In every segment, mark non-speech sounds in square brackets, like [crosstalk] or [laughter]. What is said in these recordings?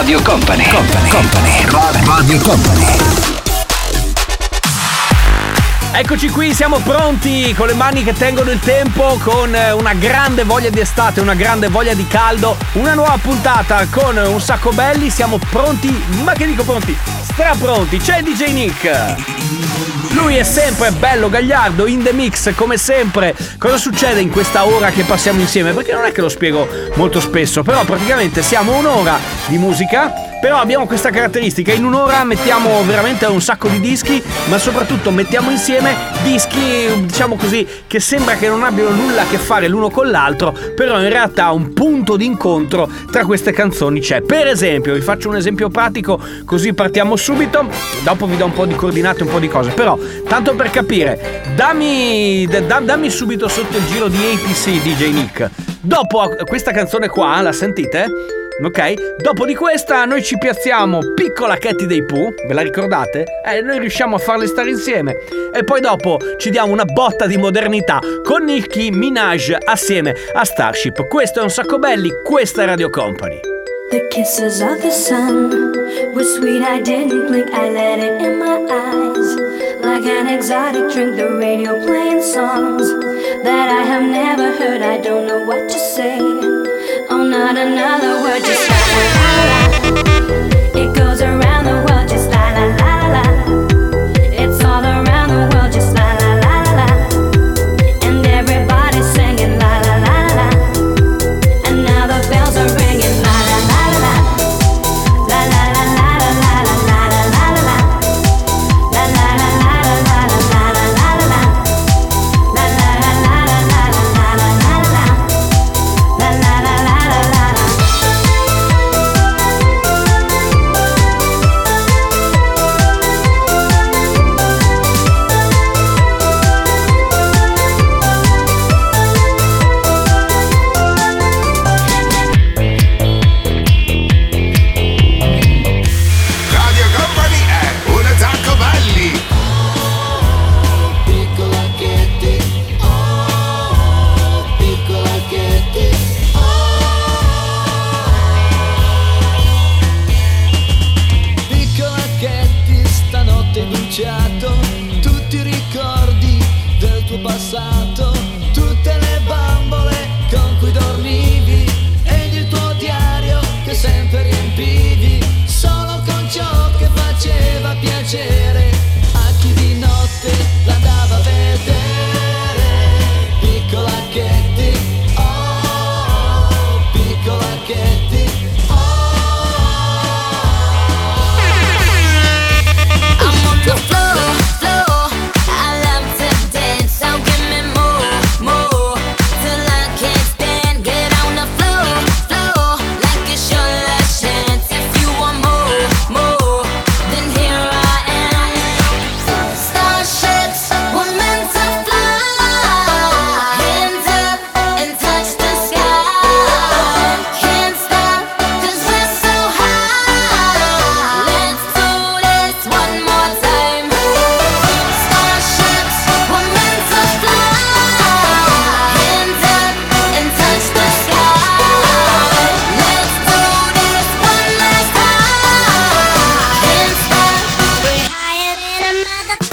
Radio Company, Company, Company, Radio Company. Eccoci qui, siamo pronti con le mani che tengono il tempo, con eh, una grande voglia di estate, una grande voglia di caldo, una nuova puntata con un sacco belli, siamo pronti, ma che dico pronti? Strapronti, c'è DJ Nick! Lui è sempre bello, gagliardo, in the mix, come sempre. Cosa succede in questa ora che passiamo insieme? Perché non è che lo spiego molto spesso, però praticamente siamo un'ora di musica, però abbiamo questa caratteristica, in un'ora mettiamo veramente un sacco di dischi, ma soprattutto mettiamo insieme dischi, diciamo così, che sembra che non abbiano nulla a che fare l'uno con l'altro, però in realtà un punto d'incontro tra queste canzoni c'è. Per esempio, vi faccio un esempio pratico, così partiamo subito, dopo vi do un po' di coordinate, un po' di cose, però tanto per capire, dammi, da- dammi subito sotto il giro di APC DJ Nick. Dopo questa canzone qua, la sentite? Ok? Dopo di questa noi ci piazziamo Piccola Catty dei Pooh, ve la ricordate? Eh, noi riusciamo a farle stare insieme. E poi dopo ci diamo una botta di modernità con Nicki Minaj assieme a Starship. Questo è un sacco belli, questa è Radio Company. The kisses of the sun were sweet. I didn't blink, I let it in my eyes. Like an exotic drink, the radio playing songs that I have never heard. I don't know what to say. not another word, just like it goes.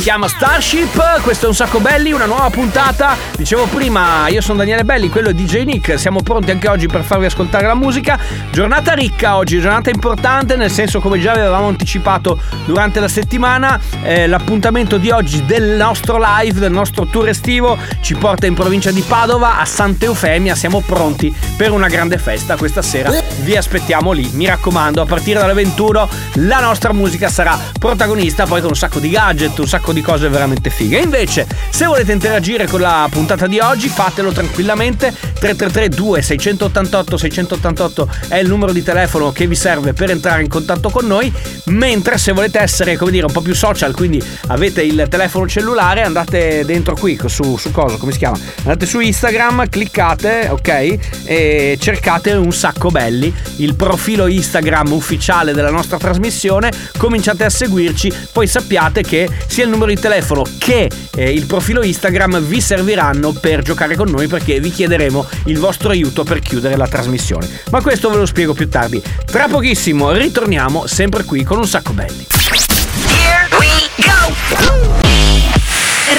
Chiama Starship, questo è un sacco belli, una nuova puntata. Dicevo prima, io sono Daniele Belli, quello è DJ Nick. Siamo pronti anche oggi per farvi ascoltare la musica. Giornata ricca oggi, giornata importante, nel senso come già avevamo anticipato durante la settimana, eh, l'appuntamento di oggi del nostro live, del nostro tour estivo, ci porta in provincia di Padova a Santa Eufemia. Siamo pronti per una grande festa questa sera. Vi aspettiamo lì, mi raccomando, a partire dalle 21 la nostra musica sarà protagonista, poi con un sacco di gadget, un sacco di cose veramente fighe. E invece, se volete interagire con la puntata di oggi, fatelo tranquillamente. 333 2688 688 è il numero di telefono che vi serve per entrare in contatto con noi. Mentre se volete essere, come dire, un po' più social, quindi avete il telefono cellulare, andate dentro qui su, su cosa, come si chiama? Andate su Instagram, cliccate, ok? E cercate un sacco belli, il profilo Instagram ufficiale della nostra trasmissione, cominciate a seguirci, poi sappiate che sia il numero di telefono che eh, il profilo Instagram vi serviranno per giocare con noi perché vi chiederemo il vostro aiuto per chiudere la trasmissione. Ma questo ve lo spiego più tardi. Tra pochissimo ritorniamo sempre qui con un sacco belli.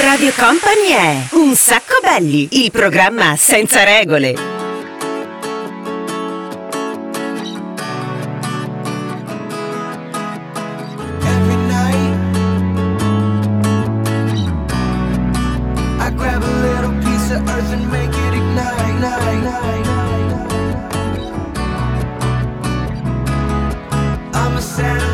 Radio Company è Un sacco belli, il programma senza regole. I grab a little piece of earth and make it ignite. night, night, I'm a satellite,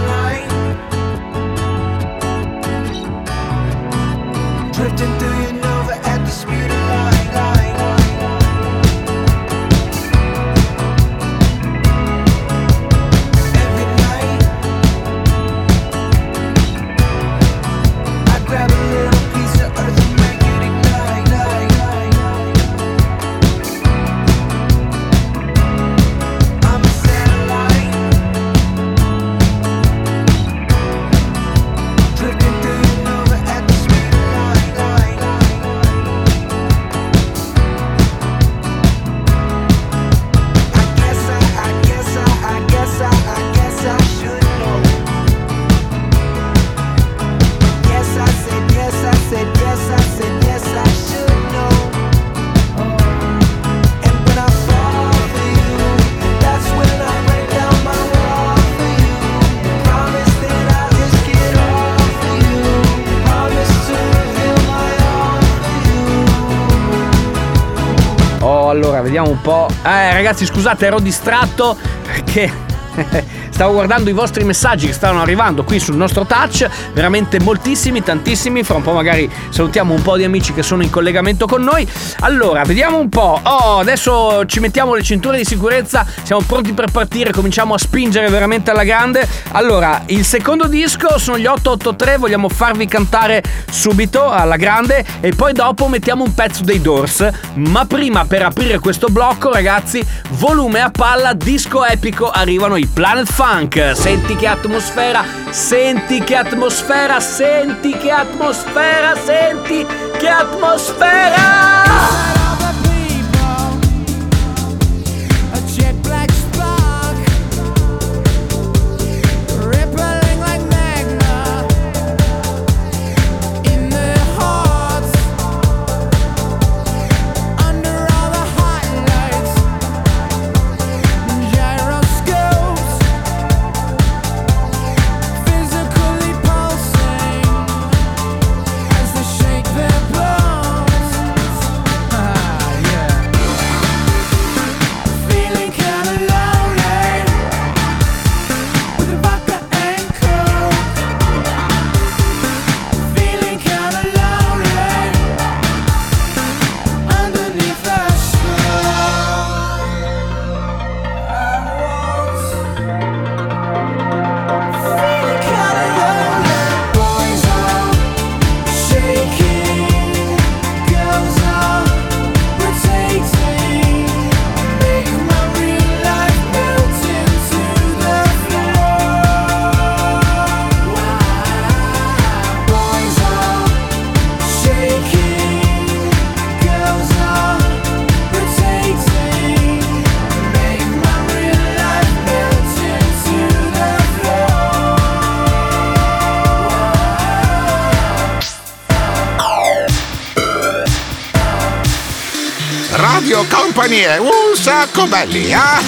allora, vediamo un po'. Eh, ragazzi, scusate, ero distratto perché. [laughs] Stavo guardando i vostri messaggi che stavano arrivando qui sul nostro touch, veramente moltissimi, tantissimi. Fra un po' magari salutiamo un po' di amici che sono in collegamento con noi. Allora, vediamo un po'. Oh, adesso ci mettiamo le cinture di sicurezza, siamo pronti per partire, cominciamo a spingere veramente alla grande. Allora, il secondo disco sono gli 883, vogliamo farvi cantare subito alla grande e poi dopo mettiamo un pezzo dei Doors. Ma prima per aprire questo blocco, ragazzi, volume a palla, disco epico, arrivano i Planet Funk. Senti che atmosfera, senti che atmosfera, senti che atmosfera, senti che atmosfera! È un sacco belli. Ah,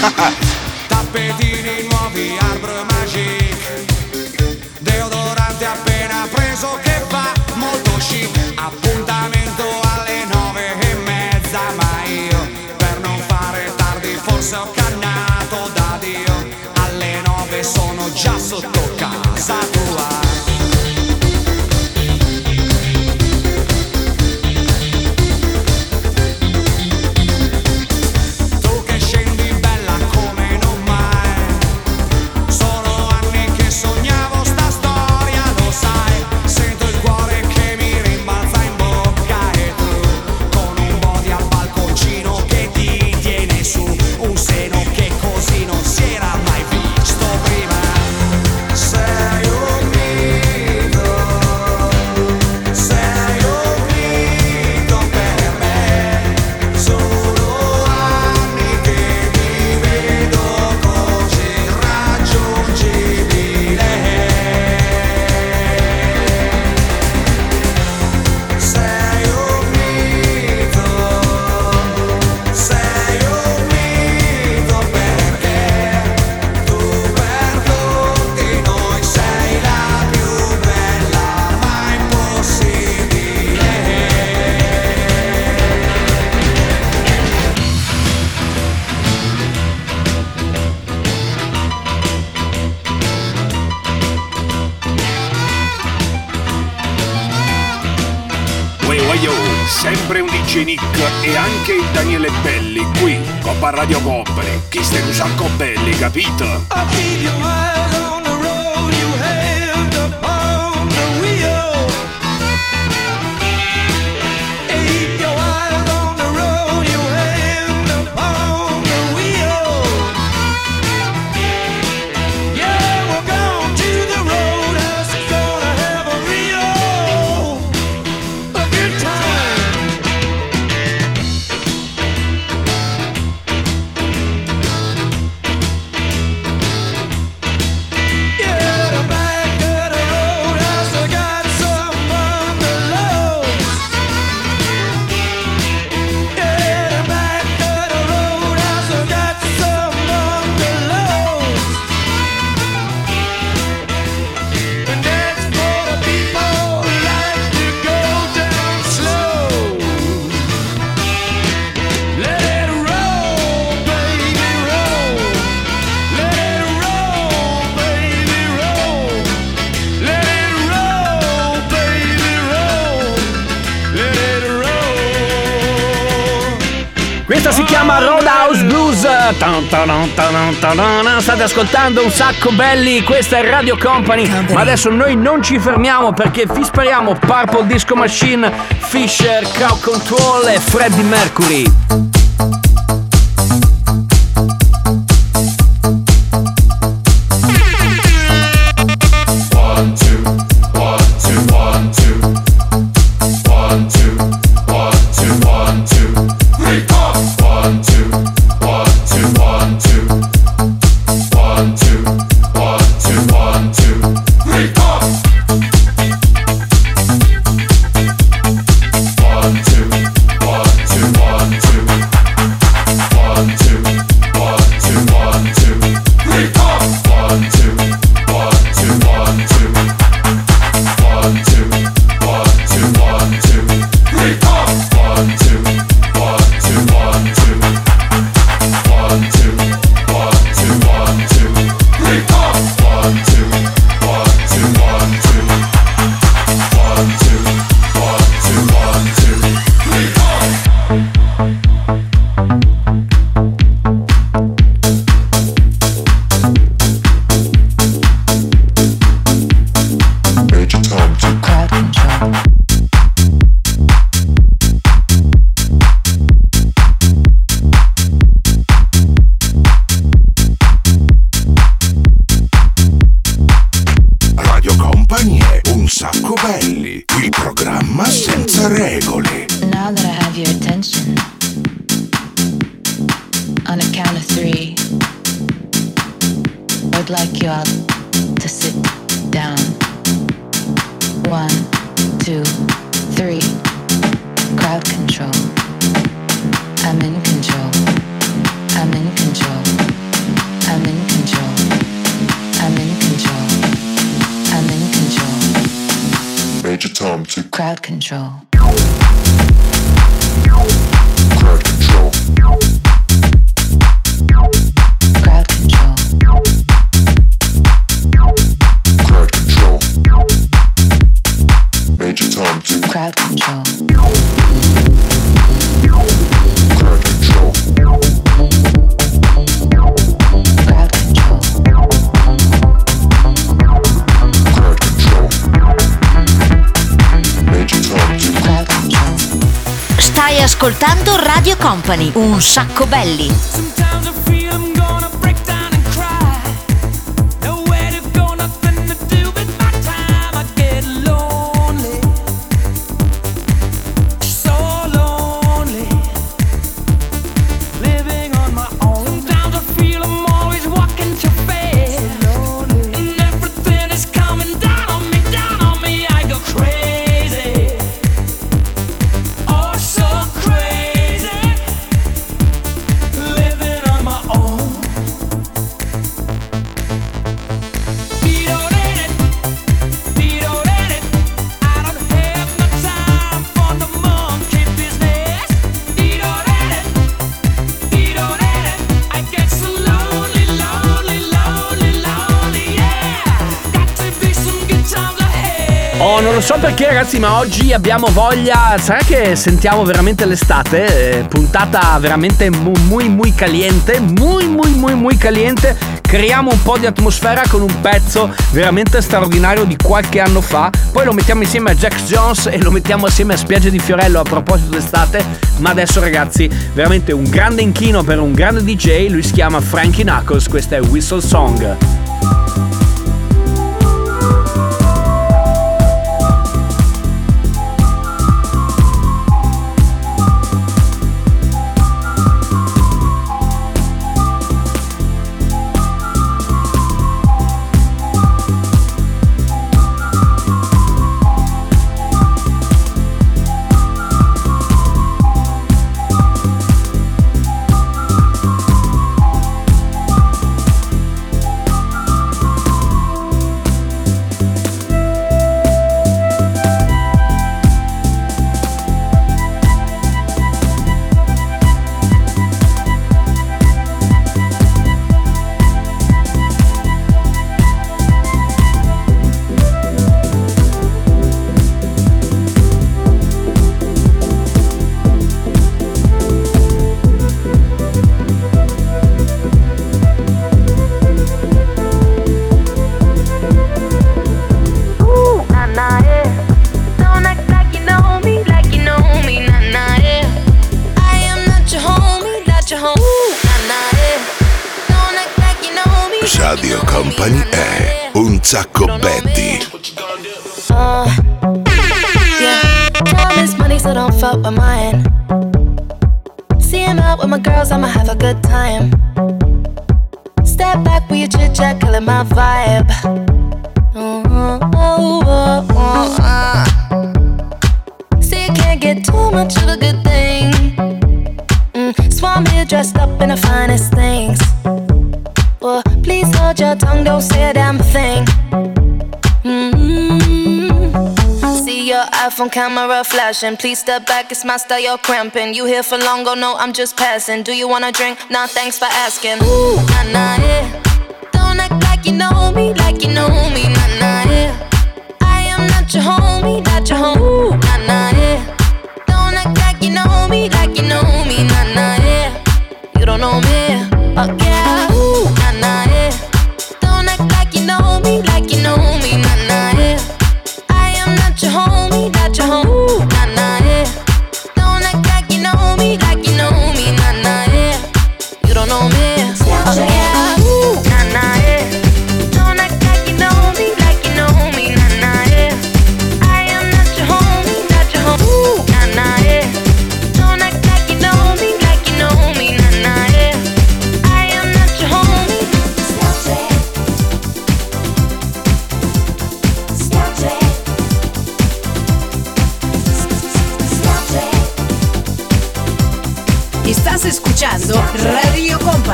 Alice e anche il Daniele Belli qui, Coppa Radio Company, chi stai un sacco belli, capito? Eh, State ascoltando un sacco belli, questa è Radio Company. Ma adesso noi non ci fermiamo perché vi spariamo Purple Disco Machine, Fisher, Cow Control e Freddie Mercury. To Crowd Control. ascoltando Radio Company, un sacco belli. Perché ragazzi, ma oggi abbiamo voglia, sarà che sentiamo veramente l'estate? Eh, puntata veramente mu- muy muy caliente, muy muy muy muy caliente. Creiamo un po' di atmosfera con un pezzo veramente straordinario di qualche anno fa. Poi lo mettiamo insieme a Jax Jones e lo mettiamo assieme a Spiagge di Fiorello a proposito d'estate. Ma adesso ragazzi, veramente un grande inchino per un grande DJ, lui si chiama Frankie Knuckles, questa è Whistle Song. Don't say a damn thing. Mm-hmm. See your iPhone camera flashing. Please step back, it's my style, you're cramping. You here for long, oh no, I'm just passing. Do you wanna drink? Nah, thanks for asking. Ooh, nah, nah, yeah. Don't act like you know me, like you know me, nah, nah, yeah. I am not your homie, not your home. Ooh, nah, nah, yeah. Don't act like you know me,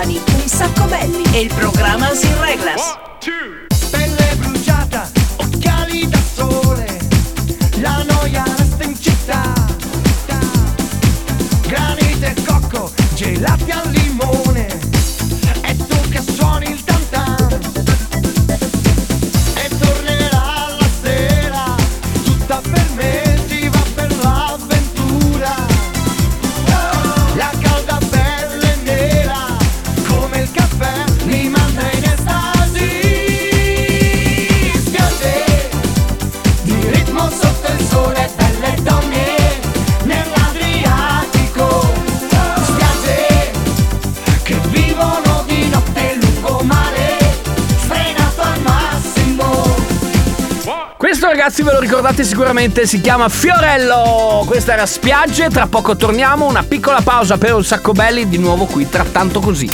Company, un sacco belli, el programa sin reglas. Ragazzi ve lo ricordate sicuramente, si chiama Fiorello. Questa era Spiagge, tra poco torniamo, una piccola pausa per un sacco belli, di nuovo qui trattanto così.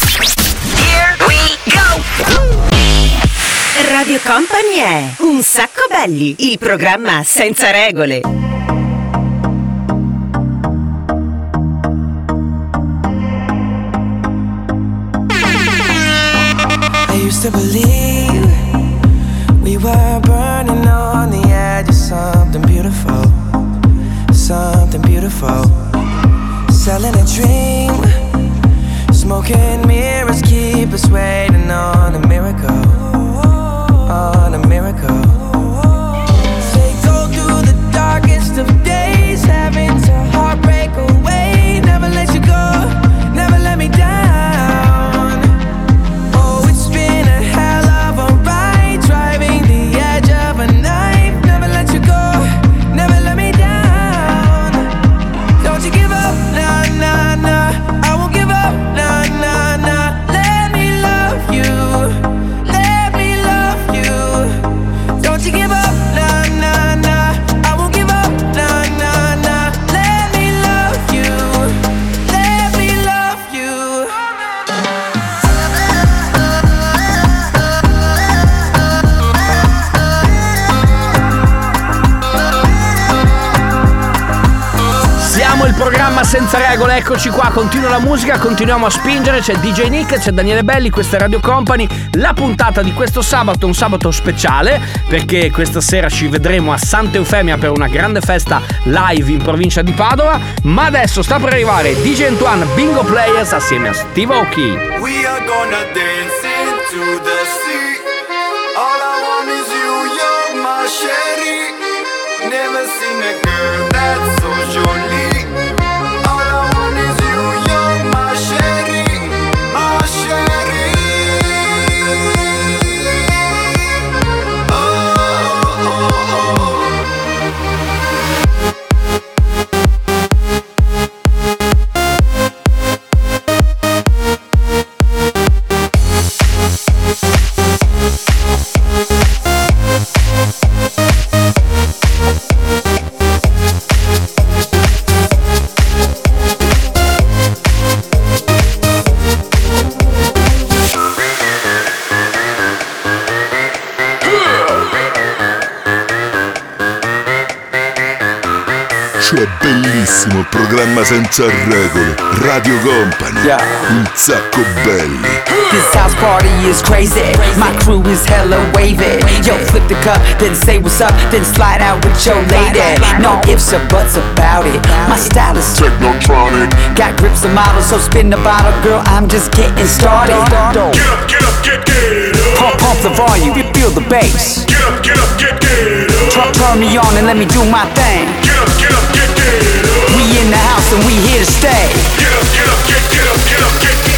Radio Company è un sacco belli, il programma senza regole. I used to believe eccoci qua, continua la musica, continuiamo a spingere, c'è DJ Nick, c'è Daniele Belli, questa è Radio Company, la puntata di questo sabato è un sabato speciale perché questa sera ci vedremo a Santa Eufemia per una grande festa live in provincia di Padova, ma adesso sta per arrivare DJ Antoine Bingo Players assieme a Steve Aoki. We. Never seen C'è bellissimo programma senza regole. Radio Company. Un sacco belli. This house party is crazy. My crew is hella wavy. Yo, flip the cup, then say what's up, then slide out with your lady. No ifs or buts about it. My style is technotronic. Got grips and models, so spin the bottle, girl. I'm just getting started. Get up, get up, get, get up. Pump, pump the volume, you feel the bass. Get up, get up, get, get up. Turn, turn me on and let me do my thing. Get up, get up, get, get up. We in the house and we here to stay. Get up, get up, get, get up, get up, get,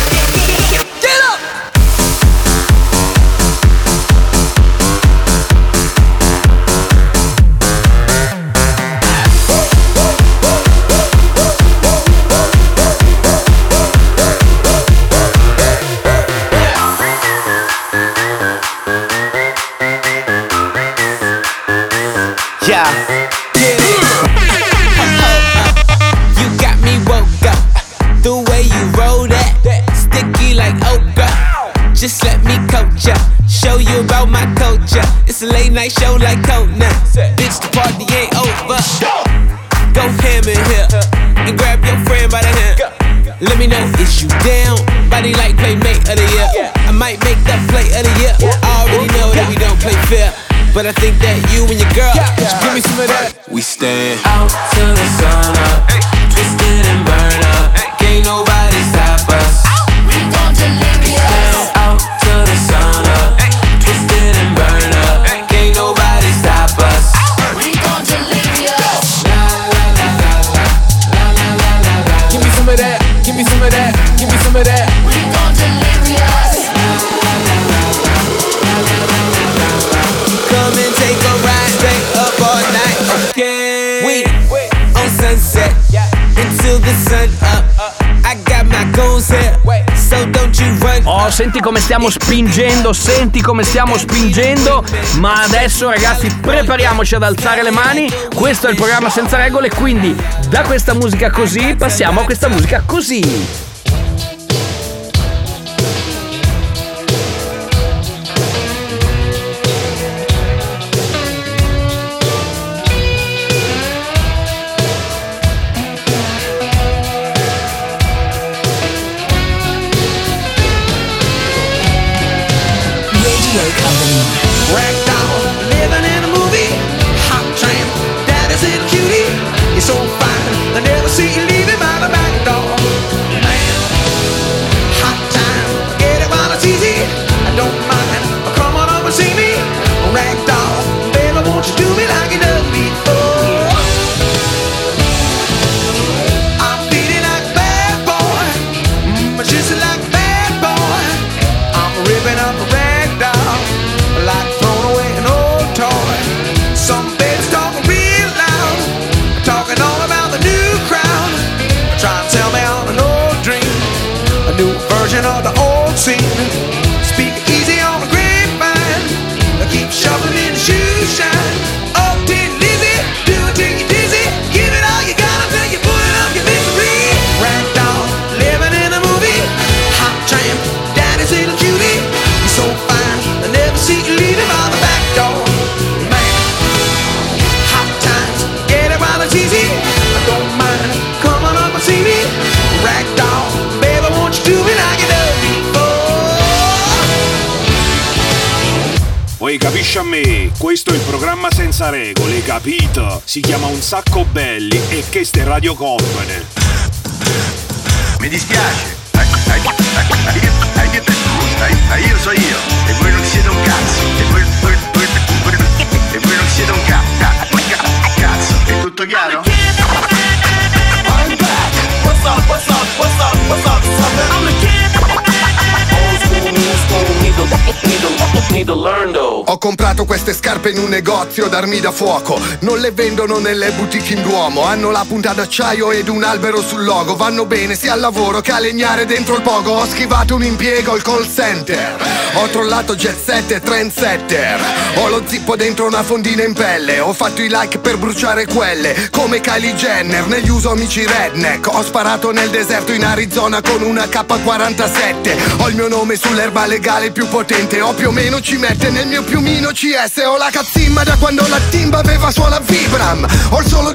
late night show like Conan. Bitch, the party ain't over. Go ham in here. And grab your friend by the hand. Let me know is you down. Body like playmate of the year. I might make that play of the year. I already know that we don't play fair. But I think that you and your girl should give me some of that. We stand out till the sun up, senti come stiamo spingendo, senti come stiamo spingendo. Ma adesso, ragazzi, prepariamoci ad alzare le mani. Questo è il programma senza regole. Quindi, da questa musica così, passiamo a questa musica così. Capisci a me, questo è il programma senza regole, capito? Si chiama Un sacco belli e che ste Radio Company. Mi dispiace. Io so io. E voi non siete un cazzo. E voi, voi- voi- voi- e voi non siete un ca- ca- ca- cazzo. È tutto chiaro? What's up, what's up, what's up, what's up? I'm the kid. Old school, new school, need to, Ho comprato queste scarpe in un negozio d'armi da fuoco. Non le vendono nelle boutique in Duomo. Hanno la punta d'acciaio ed un albero sul logo. Vanno bene sia al lavoro che a legnare dentro il pogo. Ho schivato un impiego al call center. Ho trollato jet set e trendsetter. Ho lo zippo dentro una fondina in pelle. Ho fatto i like per bruciare quelle. Come Kylie Jenner negli uso amici redneck. Ho sparato nel deserto in Arizona con una K47. Ho il mio nome sull'erba legale più potente. Ho più o meno ci mette nel mio piumino CS. Ho la cazzimma da quando la timba aveva suola Vibram. Ho il solo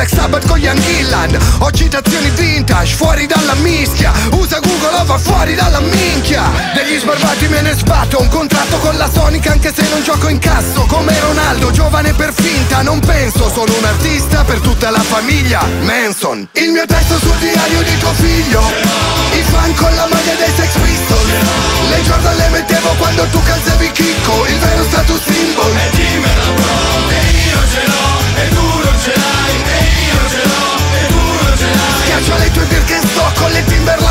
Black Sabbath con Ian Gillan. Ho citazioni vintage fuori dalla mischia. Usa Google o va fuori dalla minchia. Degli sbarbati me ne sbatto. Un contratto con la Sonic anche se non gioco in casso. Come Ronaldo, giovane per finta. Non penso, sono un artista per tutta la famiglia. Manson. Il mio testo sul diario di tuo figlio. I fan con la maglia dei Sex Pistols. Le Jordan le mettevo quando tu calzavi chicco. Il vero status symbol. E dimmela bro. E io ce l'ho. Le tue Birkenstock con le Timberland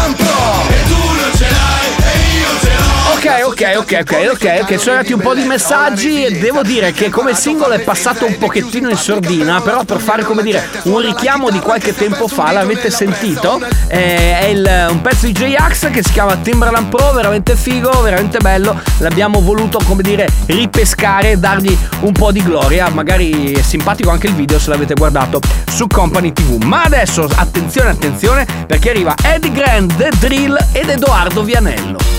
Ok, ok, ok, ok, ok, sono arrivati un po' di messaggi e devo dire che come singolo è passato un pochettino in sordina, però per fare come dire un richiamo di qualche tempo fa, l'avete sentito? Eh, è il- un pezzo di J-Ax che si chiama Timberland Pro, veramente figo, veramente bello, l'abbiamo voluto come dire ripescare e dargli un po' di gloria, magari è simpatico anche il video se l'avete guardato su Company TV. Ma adesso attenzione, attenzione, perché arriva Eddie Grant, The Drill ed Edoardo Vianello.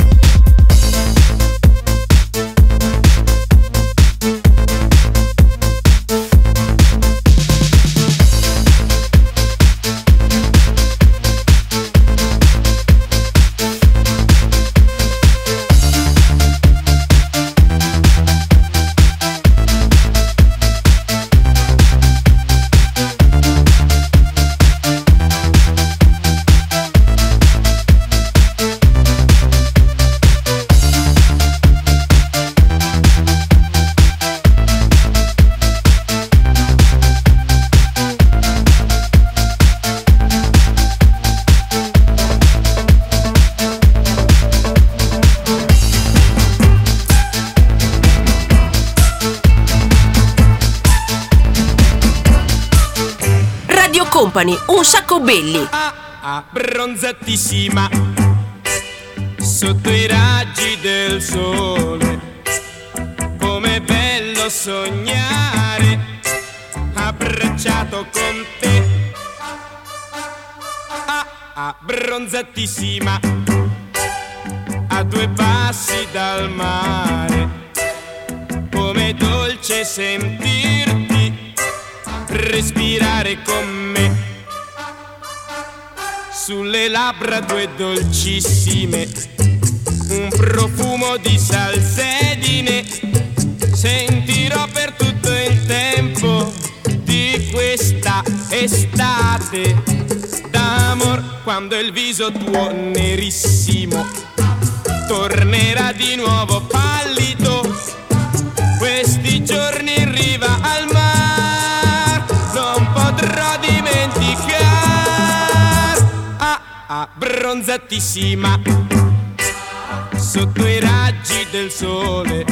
Company, un sacco belli. abbronzatissima sotto i raggi del sole. Com'è bello sognare abbracciato con te. Ah, abbronzatissima a due passi dal mare. Com'è dolce sentirti respirare con me sulle labbra due dolcissime, un profumo di salsedine, sentirò per tutto il tempo di questa estate d'amor quando il viso tuo nerissimo tornerà di nuovo pallido. Abbronzatissima sotto i raggi del sole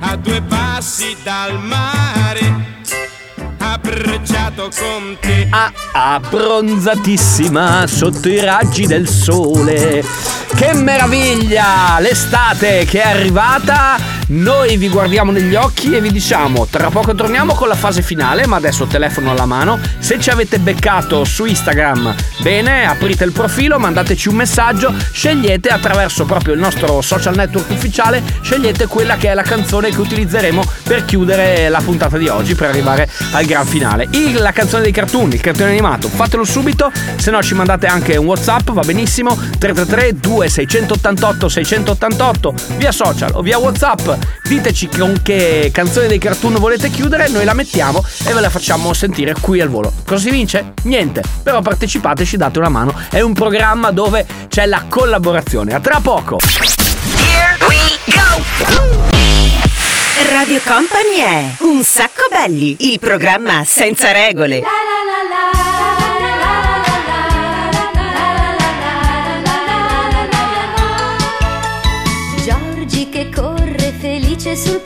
a due passi dal mare abbracciato con te Ah, abbronzatissima sotto i raggi del sole. Che meraviglia! L'estate che è arrivata. Noi vi guardiamo negli occhi e vi diciamo, tra poco torniamo con la fase finale, ma adesso telefono alla mano. Se ci avete beccato su Instagram, bene, aprite il profilo, mandateci un messaggio, scegliete attraverso proprio il nostro social network ufficiale, scegliete quella che è la canzone che utilizzeremo per chiudere la puntata di oggi, per arrivare al gran finale. Il- la canzone dei cartoon, il cartone animato, fatelo subito, se no ci mandate anche un WhatsApp, va benissimo, 333 2688 688 via social o via WhatsApp. Diteci con che canzone dei cartoon volete chiudere, noi la mettiamo e ve la facciamo sentire qui al volo. Cosa si vince? Niente, però partecipate, ci date una mano. È un programma dove c'è la collaborazione. A tra poco. Radio Company è Un sacco belli, il programma senza regole. Giorgi felice sul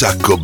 Un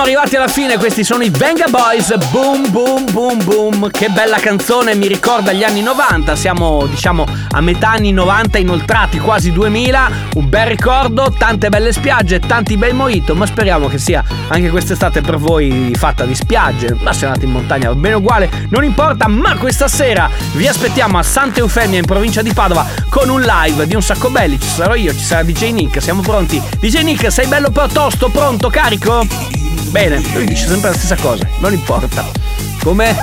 siamo arrivati alla fine. Questi sono i Venga Boys. Boom, boom, boom, boom. Che bella canzone, mi ricorda gli anni 90. Siamo, diciamo, a metà anni 90, inoltrati quasi 2000. Un bel ricordo, tante belle spiagge, tanti bei mojito. Ma speriamo che sia anche quest'estate per voi fatta di spiagge. Ma se andate in montagna va bene uguale, non importa. Ma questa sera vi aspettiamo a Santa Eufemia in provincia di Padova con un live di un sacco belli. Ci sarò io, ci sarà DJ Nick. Siamo pronti. DJ Nick, sei bello però tosto, pronto, carico? Bene, lui dice sempre la stessa cosa, non importa. Come?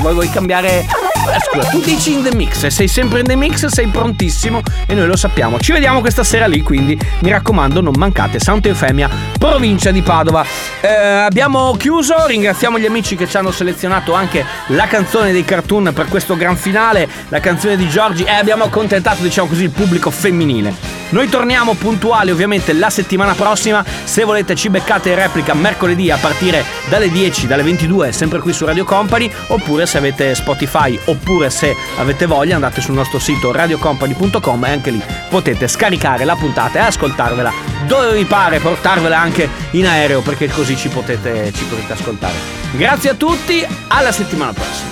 Vuoi, vuoi cambiare? Scusa, tu dici in the mix, sei sempre in the mix, sei prontissimo e noi lo sappiamo. Ci vediamo questa sera lì, quindi mi raccomando, non mancate. Santa Eufemia, provincia di Padova. Eh, abbiamo chiuso, ringraziamo gli amici che ci hanno selezionato anche la canzone dei cartoon per questo gran finale, la canzone di Giorgi e abbiamo accontentato, diciamo così, il pubblico femminile. Noi torniamo puntuali ovviamente la settimana prossima, se volete ci beccate in replica mercoledì a partire dalle 10, dalle 22, sempre qui su Radio Company, oppure se avete Spotify, oppure se avete voglia andate sul nostro sito radiocompany.com e anche lì potete scaricare la puntata e ascoltarvela dove vi pare, portarvela anche in aereo perché così ci potete, ci potete ascoltare. Grazie a tutti, alla settimana prossima.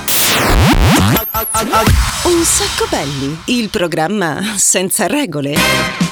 Un sacco belli, il programma senza regole.